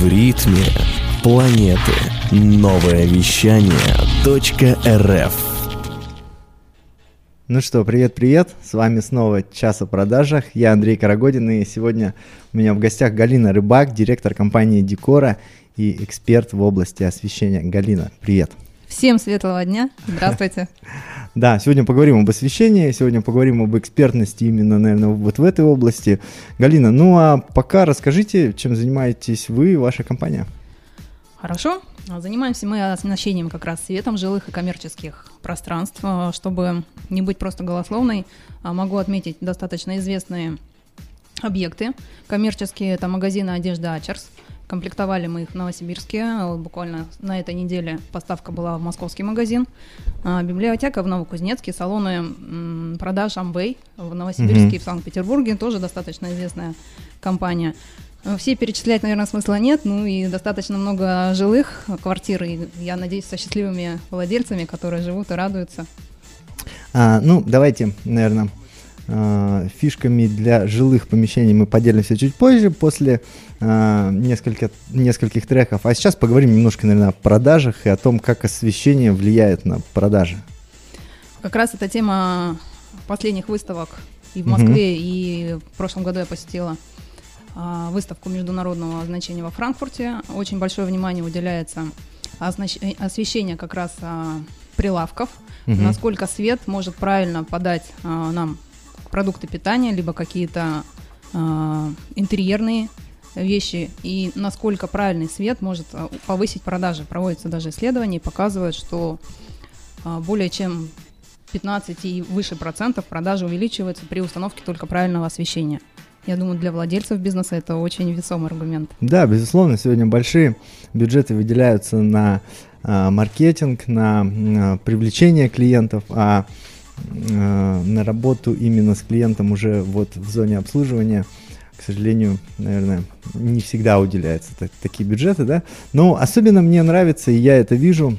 В ритме планеты. Новое вещание .рф Ну что, привет-привет, с вами снова «Час о продажах», я Андрей Карагодин, и сегодня у меня в гостях Галина Рыбак, директор компании «Декора» и эксперт в области освещения. Галина, привет. Всем светлого дня, здравствуйте. Да, сегодня поговорим об освещении, сегодня поговорим об экспертности именно, наверное, вот в этой области. Галина, ну а пока расскажите, чем занимаетесь вы и ваша компания. Хорошо. Занимаемся мы оснащением как раз светом жилых и коммерческих пространств. Чтобы не быть просто голословной, могу отметить достаточно известные объекты. Коммерческие это магазины одежды Ачерс – Комплектовали мы их в Новосибирске. Буквально на этой неделе поставка была в московский магазин. А, библиотека в Новокузнецке, салоны продаж Амвей в Новосибирске mm-hmm. и в Санкт-Петербурге. Тоже достаточно известная компания. Все перечислять, наверное, смысла нет. Ну и достаточно много жилых квартир. И я надеюсь, со счастливыми владельцами, которые живут и радуются. А, ну, давайте, наверное, а, фишками для жилых помещений мы поделимся чуть позже, после э, несколько, нескольких треков. А сейчас поговорим немножко, наверное, о продажах и о том, как освещение влияет на продажи. Как раз эта тема последних выставок и в Москве, угу. и в прошлом году я посетила э, выставку международного значения во Франкфурте. Очень большое внимание уделяется освещению как раз э, прилавков, угу. насколько свет может правильно подать э, нам продукты питания, либо какие-то э, интерьерные вещи, и насколько правильный свет может а, повысить продажи. Проводятся даже исследования и показывают, что э, более чем 15 и выше процентов продажи увеличиваются при установке только правильного освещения. Я думаю, для владельцев бизнеса это очень весомый аргумент. Да, безусловно, сегодня большие бюджеты выделяются на э, маркетинг, на э, привлечение клиентов, а Э, на работу именно с клиентом уже вот в зоне обслуживания, к сожалению, наверное, не всегда уделяются так, такие бюджеты, да. Но особенно мне нравится, и я это вижу,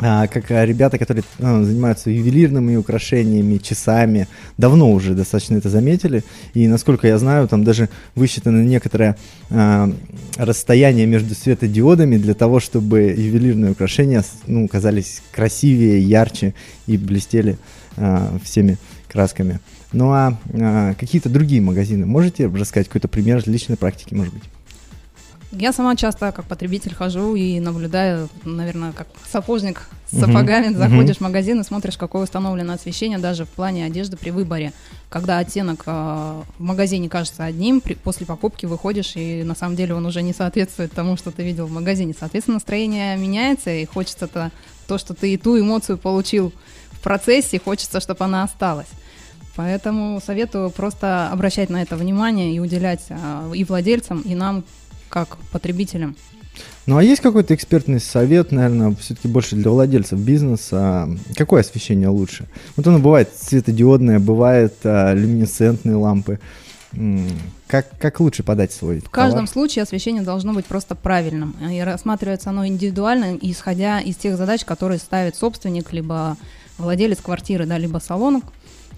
а, как ребята, которые а, занимаются ювелирными украшениями, часами, давно уже достаточно это заметили. И насколько я знаю, там даже высчитано некоторое а, расстояние между светодиодами для того, чтобы ювелирные украшения ну, казались красивее, ярче и блестели а, всеми красками. Ну а, а какие-то другие магазины, можете рассказать какой-то пример личной практики, может быть? Я сама часто как потребитель хожу и наблюдаю, наверное, как сапожник с сапогами. Uh-huh. Заходишь uh-huh. в магазин и смотришь, какое установлено освещение даже в плане одежды при выборе. Когда оттенок э, в магазине кажется одним, при, после покупки выходишь, и на самом деле он уже не соответствует тому, что ты видел в магазине. Соответственно, настроение меняется, и хочется то, то что ты и ту эмоцию получил процессе, хочется, чтобы она осталась. Поэтому советую просто обращать на это внимание и уделять а, и владельцам, и нам, как потребителям. Ну а есть какой-то экспертный совет, наверное, все-таки больше для владельцев бизнеса? Какое освещение лучше? Вот оно бывает светодиодное, бывает а, люминесцентные лампы. Как, как лучше подать свой В каждом случае освещение должно быть просто правильным. И рассматривается оно индивидуально, исходя из тех задач, которые ставит собственник, либо владелец квартиры, да, либо салона,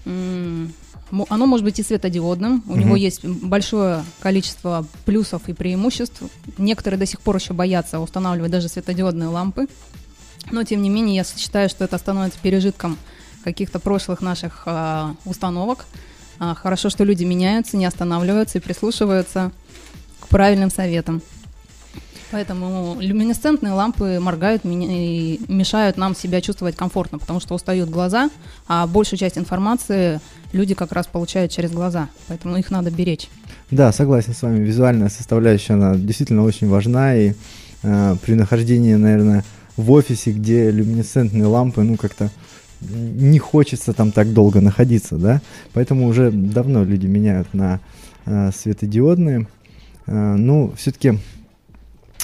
оно может быть и светодиодным, у угу. него есть большое количество плюсов и преимуществ. Некоторые до сих пор еще боятся устанавливать даже светодиодные лампы, но тем не менее я считаю, что это становится пережитком каких-то прошлых наших э, установок. А, хорошо, что люди меняются, не останавливаются и прислушиваются к правильным советам. Поэтому люминесцентные лампы моргают и мешают нам себя чувствовать комфортно, потому что устают глаза, а большую часть информации люди как раз получают через глаза, поэтому их надо беречь. Да, согласен с вами. Визуальная составляющая, она действительно очень важна, и э, при нахождении, наверное, в офисе, где люминесцентные лампы, ну, как-то не хочется там так долго находиться, да, поэтому уже давно люди меняют на э, светодиодные. Э, ну, все-таки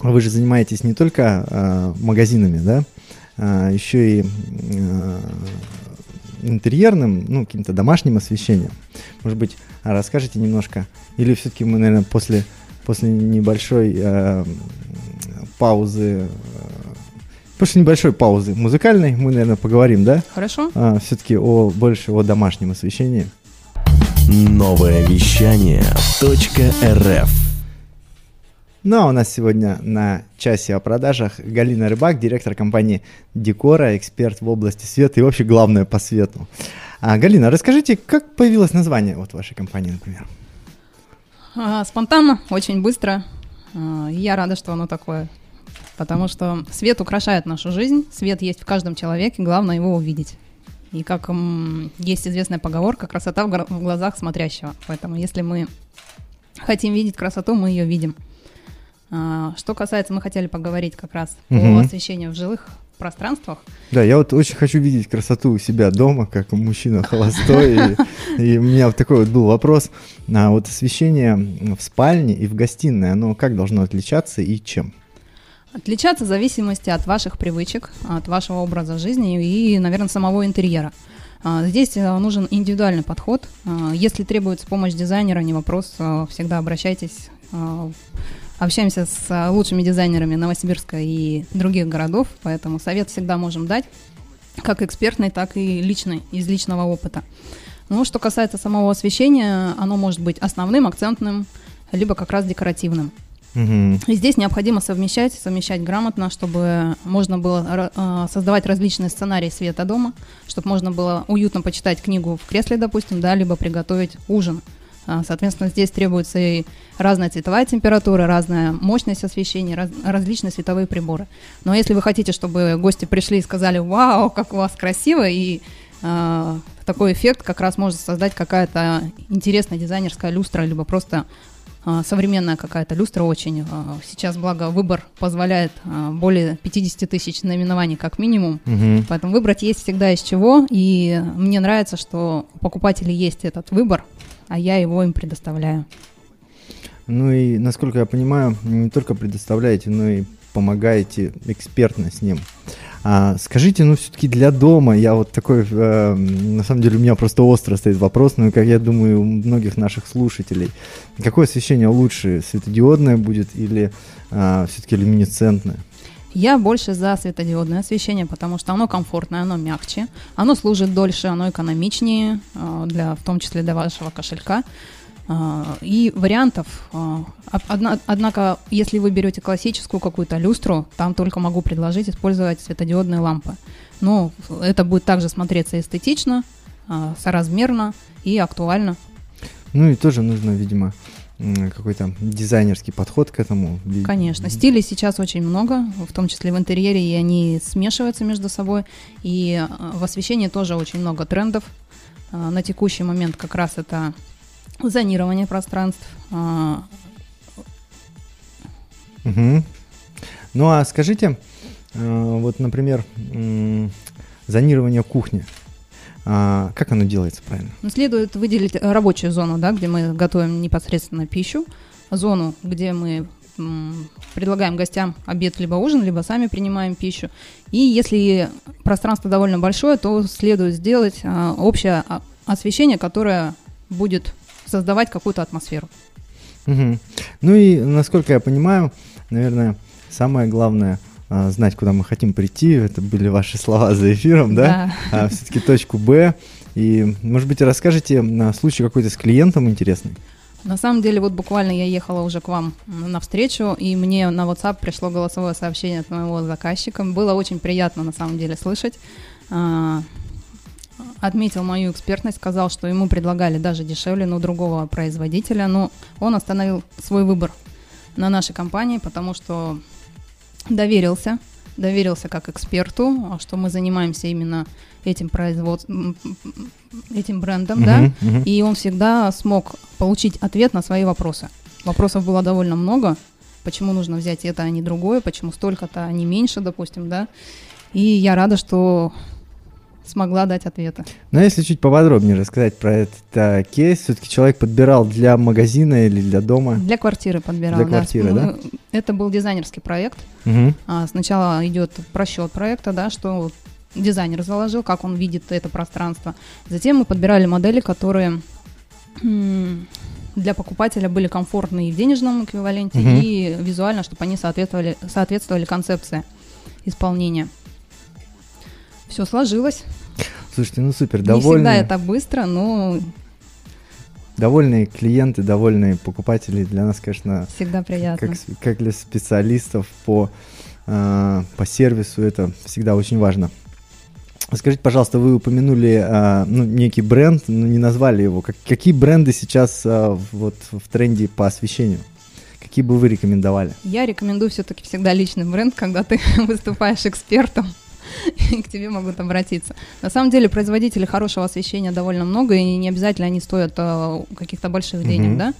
вы же занимаетесь не только э, магазинами, да, а еще и э, интерьерным, ну, каким-то домашним освещением. Может быть, расскажите немножко, или все-таки мы, наверное, после, после небольшой э, паузы, э, после небольшой паузы музыкальной мы, наверное, поговорим, да? Хорошо. Э, все-таки о, больше о домашнем освещении. Новое вещание .рф Ну а у нас сегодня на часе о продажах Галина Рыбак, директор компании Декора, эксперт в области света и вообще главное по свету. А, Галина, расскажите, как появилось название вот вашей компании, например? А, спонтанно, очень быстро. А, я рада, что оно такое. Потому что свет украшает нашу жизнь, свет есть в каждом человеке, главное его увидеть. И как есть известная поговорка, красота в глазах смотрящего. Поэтому если мы хотим видеть красоту, мы ее видим. А, что касается, мы хотели поговорить как раз Мгм. по освещению в жилых пространствах. Да, я вот очень хочу видеть красоту у себя дома, как мужчина холостой. И, и у меня вот такой вот был вопрос. А вот освещение в спальне и в гостиной, оно как должно отличаться и чем? Отличаться в зависимости от ваших привычек, от вашего образа жизни и, наверное, самого интерьера. А, Здесь э, нужен индивидуальный подход. А, Если требуется помощь дизайнера, не вопрос, всегда обращайтесь. Общаемся с э, лучшими дизайнерами Новосибирска и других городов, поэтому совет всегда можем дать, как экспертный, так и личный, из личного опыта. Ну, что касается самого освещения, оно может быть основным, акцентным, либо как раз декоративным. И здесь необходимо совмещать, совмещать грамотно, чтобы можно было а, создавать различные сценарии света дома, чтобы можно было уютно почитать книгу в кресле, допустим, да, либо приготовить ужин. А, Соответственно, здесь требуется и разная цветовая температура, разная мощность освещения, раз- различные световые приборы. Но если вы хотите, чтобы гости пришли и сказали, вау, как у вас красиво, и а, такой эффект как раз может создать какая-то интересная дизайнерская люстра, либо просто а, современная какая-то люстра очень. а, Сейчас, благо, выбор позволяет а, более 50 тысяч наименований как минимум. Мгм. Поэтому выбрать есть всегда из чего. И мне нравится, что у покупателей есть этот выбор, а я его им предоставляю. Ну и, насколько я понимаю, не только предоставляете, но и помогаете экспертно с ним. А, скажите, ну все-таки для дома, я вот такой, э, на самом деле у меня просто остро стоит вопрос, ну как я думаю у многих наших слушателей, какое освещение лучше, светодиодное будет или все-таки люминесцентное? Я больше за светодиодное освещение, потому что оно комфортное, оно мягче, оно служит дольше, оно экономичнее, а, для, в том числе для вашего кошелька. А, И вариантов, одна- однако, если вы берете классическую какую-то люстру, там только могу предложить использовать светодиодные лампы. Но это будет также смотреться эстетично, соразмерно и актуально. Ну и тоже нужно, видимо, какой-то дизайнерский подход к этому. Конечно, стилей сейчас очень много, в том числе в интерьере, и они смешиваются между собой. И э, в освещении тоже очень много трендов. Э, На текущий момент как раз это зонирование пространств. Мгм. Ну а скажите, вот, например, зонирование кухни. А, как оно делается правильно? Ну, Следует выделить рабочую зону, да, где мы готовим непосредственно пищу, зону, где мы м, предлагаем гостям обед либо ужин, либо сами принимаем пищу. И если пространство довольно большое, то следует сделать а, общее а, освещение, которое будет создавать какую-то атмосферу. Мгм. Ну и, насколько я понимаю, наверное, самое главное знать, куда мы хотим прийти. Это были ваши слова за эфиром, да? А, все-таки точку Б. И, может быть, расскажете на случай какой-то с клиентом интересный? На самом деле, вот буквально я ехала уже к вам на встречу, и мне на WhatsApp пришло голосовое сообщение от моего заказчика. Было очень приятно, на самом деле, слышать. А, Отметил мою экспертность, сказал, что ему предлагали даже дешевле, но другого производителя, но он остановил свой выбор на нашей компании, потому что доверился, доверился как эксперту, а что мы занимаемся именно этим производством, этим брендом, да, Мгм, мгм. и он всегда смог получить ответ на свои вопросы. Вопросов было довольно много. Почему нужно взять это, а не другое? Почему столько-то, а не меньше, допустим, да? И я рада, что смогла дать ответы. Но если чуть поподробнее рассказать про этот а, кейс, все-таки человек подбирал для магазина или для дома. Для квартиры подбирал. Для да. квартиры, да? Мы- Это был дизайнерский проект. Мгм. А, Сначала идет просчет проекта, да, что дизайнер заложил, как он видит это пространство. Затем мы подбирали модели, которые для покупателя были комфортны и в денежном эквиваленте, Мгм. и визуально, чтобы они соответствовали, соответствовали концепции исполнения. Все сложилось. Слушайте, ну супер, Не довольны. всегда это быстро, но довольные клиенты, довольные покупатели для нас, конечно, Всегда приятно. как, как для специалистов по, э, по сервису это всегда очень важно. Скажите, пожалуйста, вы упомянули э, ну, некий бренд, но не назвали его. Как- какие бренды сейчас э, вот в тренде по освещению? Какие бы вы рекомендовали? Я рекомендую все-таки всегда личный бренд, когда ты выступаешь экспертом, и к тебе могут обратиться. На самом деле производителей хорошего освещения довольно много, и не обязательно они стоят э, каких-то больших денег, Мгм. да.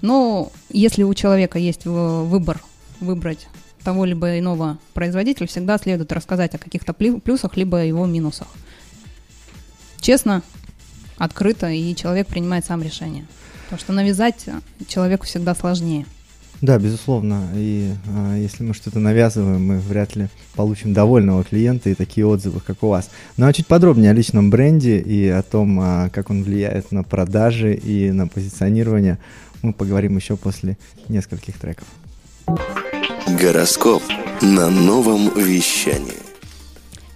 Но если у человека есть выбор выбрать того либо иного производителя, всегда следует рассказать о каких-то плю- плюсах либо его минусах. Честно, открыто, и человек принимает сам решение. Потому что навязать человеку всегда сложнее. Да, безусловно. И а, если мы что-то навязываем, мы вряд ли получим довольного клиента и такие отзывы, как у вас. Ну а чуть подробнее о личном бренде и о том, а, как он влияет на продажи и на позиционирование, мы поговорим еще после нескольких треков. Гороскоп на новом вещании.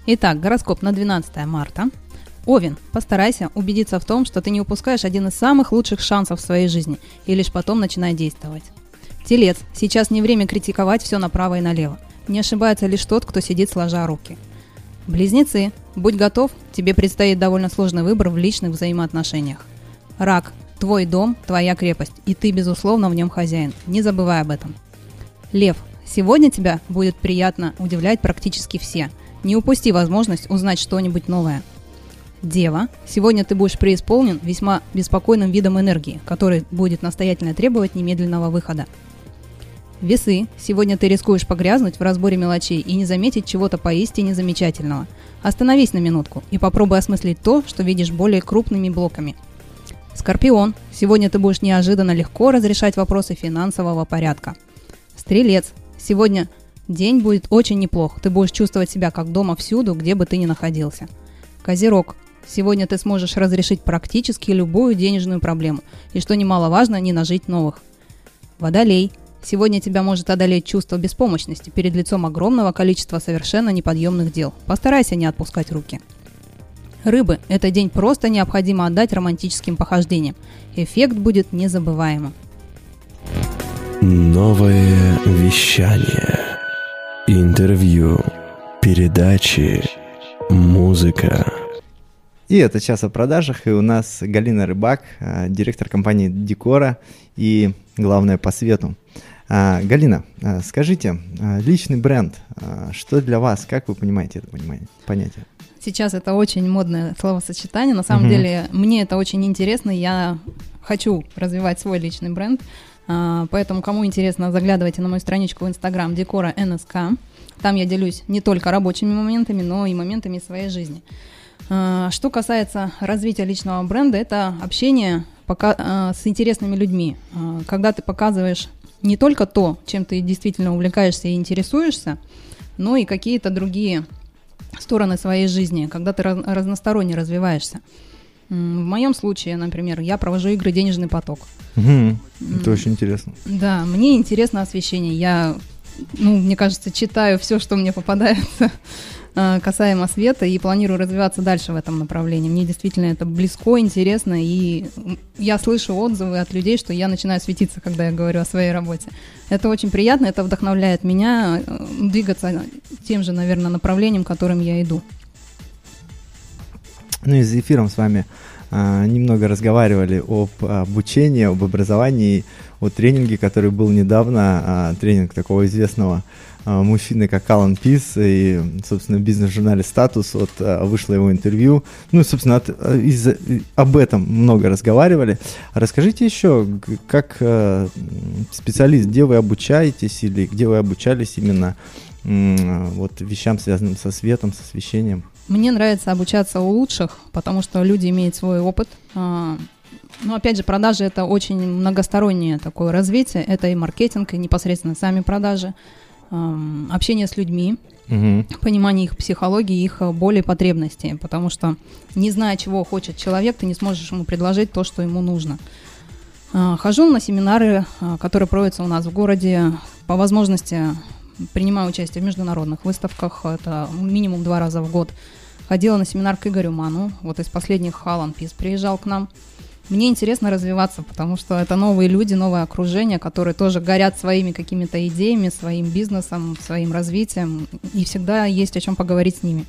Итак, гороскоп на 12 марта. Овен, постарайся убедиться в том, что ты не упускаешь один из самых лучших шансов в своей жизни, и лишь потом начинай действовать. Телец, сейчас не время критиковать все направо и налево. Не ошибается лишь тот, кто сидит сложа руки. Близнецы, будь готов, тебе предстоит довольно сложный выбор в личных взаимоотношениях. Рак, твой дом, твоя крепость, и ты, безусловно, в нем хозяин. Не забывай об этом. Лев, сегодня тебя будет приятно удивлять практически все. Не упусти возможность узнать что-нибудь новое. Дева, сегодня ты будешь преисполнен весьма беспокойным видом энергии, который будет настоятельно требовать немедленного выхода. Весы, сегодня ты рискуешь погрязнуть в разборе мелочей и не заметить чего-то поистине замечательного. Остановись на минутку и попробуй осмыслить то, что видишь более крупными блоками. Скорпион, сегодня ты будешь неожиданно легко разрешать вопросы финансового порядка. Стрелец, сегодня день будет очень неплох, ты будешь чувствовать себя как дома всюду, где бы ты ни находился. Козерог, сегодня ты сможешь разрешить практически любую денежную проблему, и что немаловажно, не нажить новых. Водолей, сегодня тебя может одолеть чувство беспомощности перед лицом огромного количества совершенно неподъемных дел. Постарайся не отпускать руки. Рыбы, этот день просто необходимо отдать романтическим похождениям. Эффект будет незабываемым. Новое вещание. Интервью. Передачи. Музыка. И это час о продажах, и у нас Галина Рыбак, а, директор компании Декора и главное по свету. А, Галина, а, скажите, а, личный бренд, что для вас, как вы понимаете это понимание, понятие? Сейчас это очень модное словосочетание. На самом Мгм. деле, мне это очень интересно. Я хочу развивать свой личный бренд. Поэтому, кому интересно, заглядывайте на мою страничку в Инстаграм Декора НСК. Там я делюсь не только рабочими моментами, но и моментами своей жизни. Что касается развития личного бренда, это общение пока, с интересными людьми. Когда ты показываешь не только то, чем ты действительно увлекаешься и интересуешься, но и какие-то другие стороны своей жизни, когда ты раз- разносторонне развиваешься. В моем случае, например, я провожу игры «Денежный поток». Мгм. Это очень интересно. Да, мне интересно освещение. Я, ну, мне кажется, читаю все, что мне попадается касаемо света и планирую развиваться дальше в этом направлении. Мне действительно это близко, интересно, и я слышу отзывы от людей, что я начинаю светиться, когда я говорю о своей работе. Это очень приятно, это вдохновляет меня э, двигаться тем же, наверное, направлением, которым я иду. Ну и за эфиром с вами а, немного разговаривали об обучении, об образовании, о тренинге, который был недавно, а, тренинг такого известного а, мужчины, как Алан Пис, и, собственно, в бизнес-журнале «Статус» вот, а, вышло его интервью. Ну, собственно, от- а, из- об этом много разговаривали. Расскажите еще, как м, специалист, где вы обучаетесь или где вы обучались именно вот вещам, связанным со светом, с освещением? Мне нравится обучаться у лучших, потому что люди имеют свой опыт. Но опять же, продажи это очень многостороннее такое развитие. Это и маркетинг, и непосредственно сами продажи, ам, общение с людьми, Мгм. понимание их психологии, их э, боли, потребностей. Потому что не зная, чего хочет человек, ты не сможешь ему предложить то, что ему нужно. А, Хожу на семинары, а, которые проводятся у нас в городе. По возможности принимаю участие в международных выставках. Это минимум два раза в год. Ходила на семинар к Игорю Ману. Вот из последних Халан Пис приезжал к нам. Мне интересно развиваться, потому что это новые люди, новое окружение, которые тоже горят своими какими-то идеями, своим бизнесом, своим развитием, и всегда есть о чем поговорить с ними.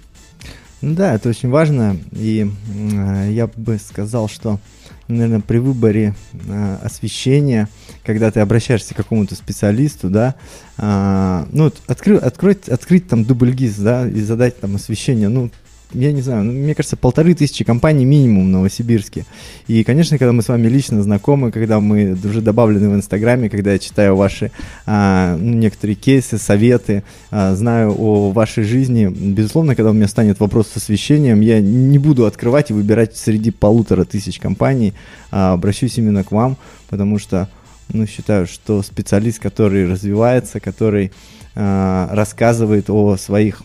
Да, это очень важно, и э, я бы сказал, что, наверное, при выборе э, освещения, когда ты обращаешься к какому-то специалисту, да, э, ну, откры, открыть, открыть там дубль ГИС, да, и задать там освещение, ну, я не знаю, ну, мне кажется, полторы тысячи компаний минимум в Новосибирске. И, конечно, когда мы с вами лично знакомы, когда мы уже добавлены в Инстаграме, когда я читаю ваши а, ну, некоторые кейсы, советы, а, знаю о вашей жизни, безусловно, когда у меня станет вопрос с освещением, я не буду открывать и выбирать среди полутора тысяч компаний, а обращусь именно к вам, потому что, ну, считаю, что специалист, который развивается, который а, рассказывает о своих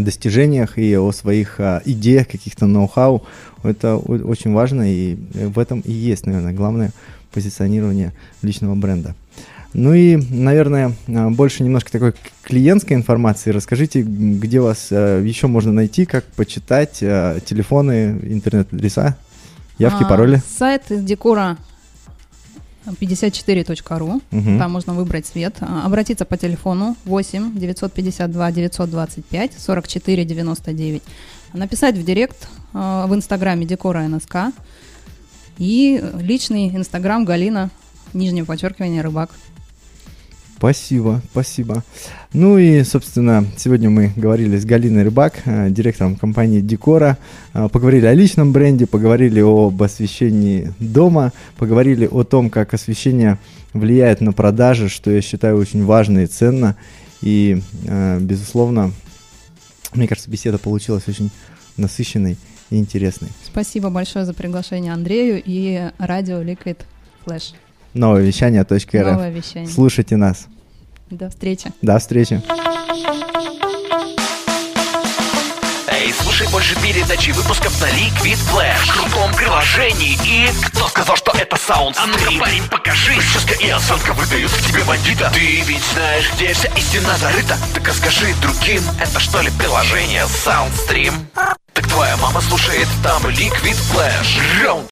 достижениях и о своих а, идеях, каких-то ноу-хау. Это очень важно, и в этом и есть, наверное, главное позиционирование личного бренда. Ну и, наверное, больше немножко такой клиентской информации. Расскажите, где вас еще можно найти, как почитать, телефоны, интернет-адреса, явки, а, пароли. Сайт декора 54.ru. Угу. Там можно выбрать цвет. А, обратиться по телефону 8 952 925 44 99. Написать в директ э, в инстаграме Декора НСК. И личный инстаграм Галина, нижнее подчеркивание, рыбак. Спасибо, спасибо. Ну и, собственно, сегодня мы говорили с Галиной Рыбак, э, директором компании Декора, э, поговорили о личном бренде, поговорили об освещении дома, поговорили о том, как освещение влияет на продажи, что я считаю очень важно и ценно. И, э, безусловно, мне кажется, беседа получилась очень насыщенной и интересной. Спасибо большое за приглашение Андрею и радио Liquid Flash. Новое вещание. Новое вещание. Слушайте нас. До встречи. До встречи. Эй, слушай больше передачи выпусков на Liquid Flash. В крутом приложении и... Кто сказал, что это саунд А ну-ка, парень, покажи. Прическа и осанка выдают к тебе бандита. Ты ведь знаешь, где вся истина зарыта. Так расскажи другим, это что ли приложение Soundstream? Так твоя мама слушает там Liquid Flash. Раунд